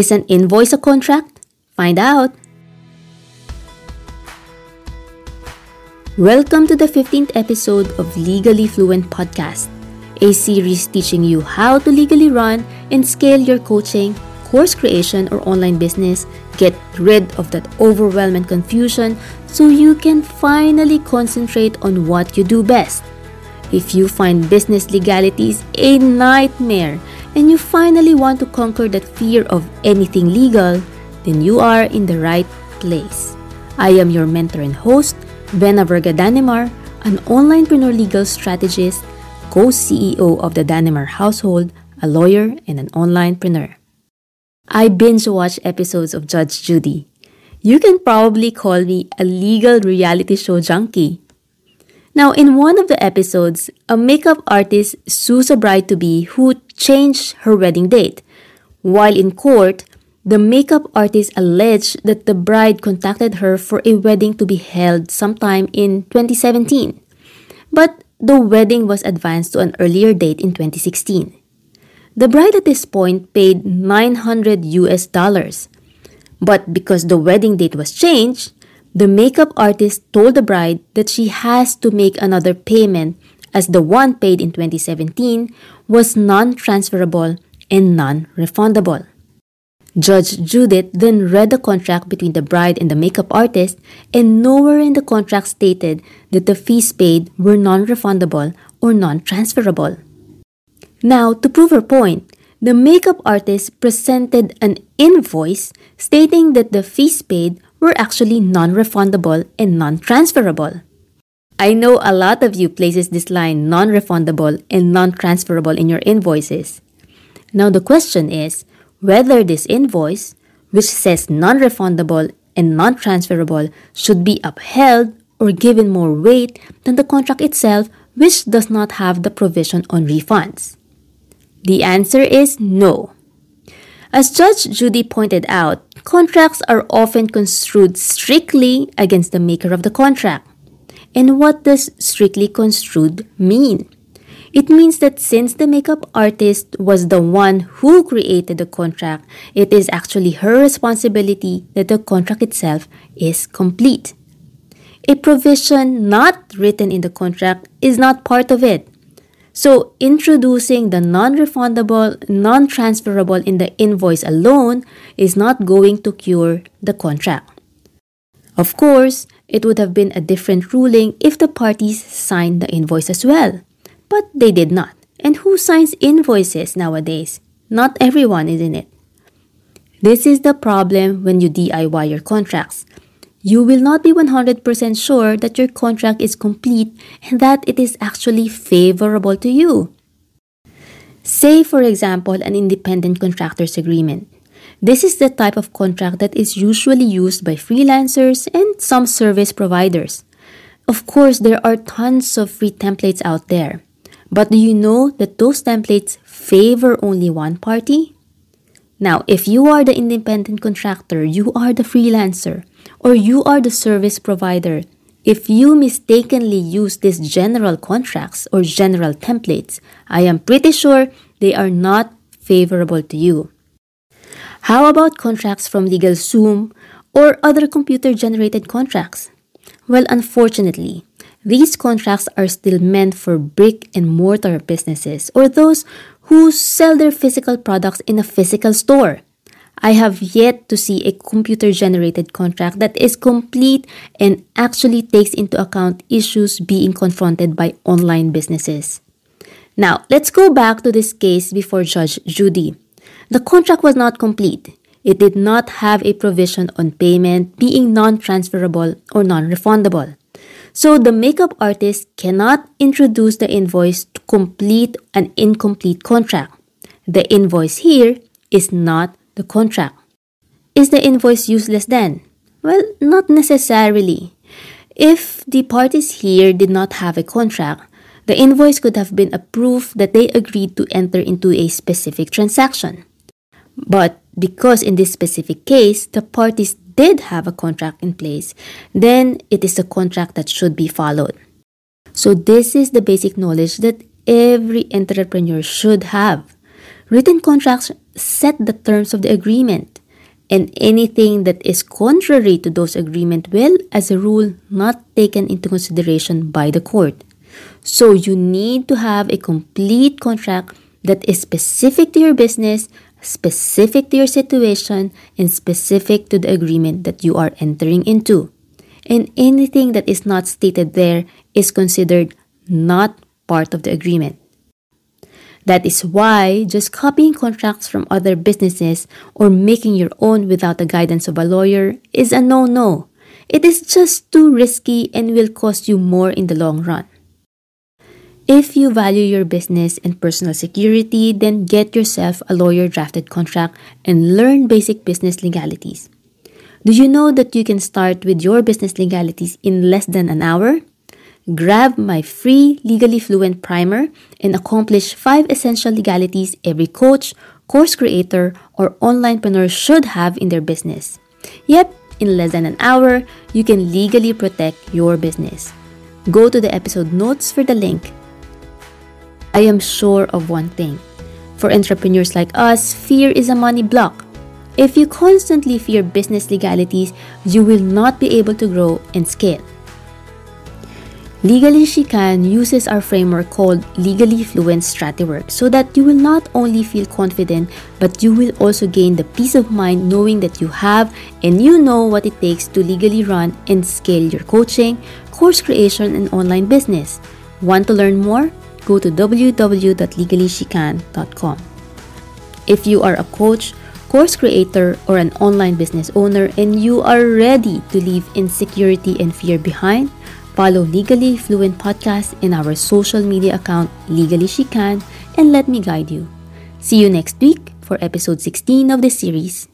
Is an invoice a contract? Find out. Welcome to the 15th episode of Legally Fluent Podcast, a series teaching you how to legally run and scale your coaching, course creation, or online business. Get rid of that overwhelming confusion so you can finally concentrate on what you do best. If you find business legalities a nightmare and you finally want to conquer that fear of anything legal, then you are in the right place. I am your mentor and host, Bena Verga Danimar, an onlinepreneur legal strategist, co-CEO of the Danimar household, a lawyer, and an onlinepreneur. I binge watch episodes of Judge Judy. You can probably call me a legal reality show junkie. Now, in one of the episodes, a makeup artist sues a bride to be who changed her wedding date. While in court, the makeup artist alleged that the bride contacted her for a wedding to be held sometime in 2017, but the wedding was advanced to an earlier date in 2016. The bride at this point paid 900 US dollars. But because the wedding date was changed, the makeup artist told the bride that she has to make another payment as the one paid in 2017 was non transferable and non refundable. Judge Judith then read the contract between the bride and the makeup artist, and nowhere in the contract stated that the fees paid were non refundable or non transferable. Now, to prove her point, the makeup artist presented an invoice stating that the fees paid were actually non refundable and non transferable. I know a lot of you places this line non refundable and non transferable in your invoices. Now, the question is whether this invoice, which says non-refundable and non-transferable, should be upheld or given more weight than the contract itself, which does not have the provision on refunds. The answer is no. As Judge Judy pointed out, contracts are often construed strictly against the maker of the contract. And what does strictly construed mean? It means that since the makeup artist was the one who created the contract, it is actually her responsibility that the contract itself is complete. A provision not written in the contract is not part of it. So, introducing the non refundable, non transferable in the invoice alone is not going to cure the contract. Of course, it would have been a different ruling if the parties signed the invoice as well but they did not. And who signs invoices nowadays? Not everyone is in it. This is the problem when you DIY your contracts. You will not be 100% sure that your contract is complete and that it is actually favorable to you. Say, for example, an independent contractor's agreement. This is the type of contract that is usually used by freelancers and some service providers. Of course, there are tons of free templates out there. But do you know that those templates favor only one party? Now, if you are the independent contractor, you are the freelancer, or you are the service provider, if you mistakenly use these general contracts or general templates, I am pretty sure they are not favorable to you. How about contracts from LegalZoom or other computer generated contracts? Well, unfortunately, these contracts are still meant for brick and mortar businesses or those who sell their physical products in a physical store. I have yet to see a computer generated contract that is complete and actually takes into account issues being confronted by online businesses. Now, let's go back to this case before Judge Judy. The contract was not complete. It did not have a provision on payment being non transferable or non refundable. So the makeup artist cannot introduce the invoice to complete an incomplete contract. The invoice here is not the contract. Is the invoice useless then? Well, not necessarily. If the parties here did not have a contract, the invoice could have been a proof that they agreed to enter into a specific transaction. But because in this specific case, the parties did have a contract in place, then it is a contract that should be followed. So, this is the basic knowledge that every entrepreneur should have. Written contracts set the terms of the agreement. And anything that is contrary to those agreement will, as a rule, not taken into consideration by the court. So you need to have a complete contract that is specific to your business, specific to your situation, and specific to the agreement that you are entering into. And anything that is not stated there is considered not part of the agreement. That is why just copying contracts from other businesses or making your own without the guidance of a lawyer is a no no. It is just too risky and will cost you more in the long run. If you value your business and personal security, then get yourself a lawyer drafted contract and learn basic business legalities. Do you know that you can start with your business legalities in less than an hour? Grab my free Legally Fluent primer and accomplish 5 essential legalities every coach, course creator, or onlinepreneur should have in their business. Yep, in less than an hour, you can legally protect your business. Go to the episode notes for the link I am sure of one thing. For entrepreneurs like us, fear is a money block. If you constantly fear business legalities, you will not be able to grow and scale. Legally She Can uses our framework called Legally Fluent Stratiwork so that you will not only feel confident, but you will also gain the peace of mind knowing that you have and you know what it takes to legally run and scale your coaching, course creation, and online business. Want to learn more? Go to www.legallyshecan.com. If you are a coach, course creator, or an online business owner and you are ready to leave insecurity and fear behind, follow Legally Fluent Podcast in our social media account, Legally She Can, and let me guide you. See you next week for episode 16 of the series.